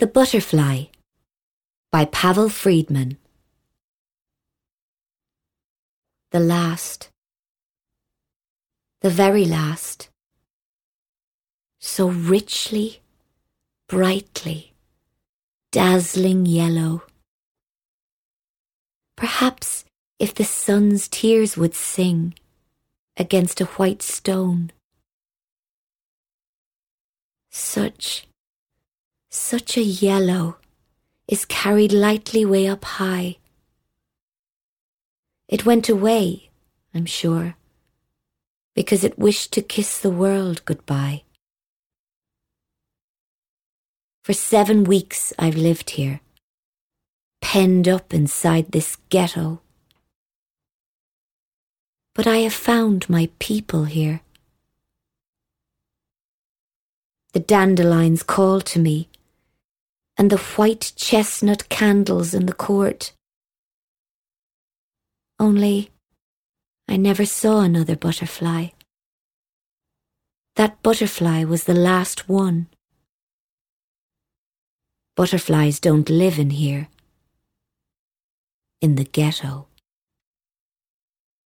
The Butterfly by Pavel Friedman. The last, the very last, so richly, brightly, dazzling yellow. Perhaps if the sun's tears would sing against a white stone. Such such a yellow is carried lightly way up high. It went away, I'm sure, because it wished to kiss the world goodbye. For seven weeks I've lived here, penned up inside this ghetto. But I have found my people here. The dandelions call to me and the white chestnut candles in the court. Only I never saw another butterfly. That butterfly was the last one. Butterflies don't live in here, in the ghetto.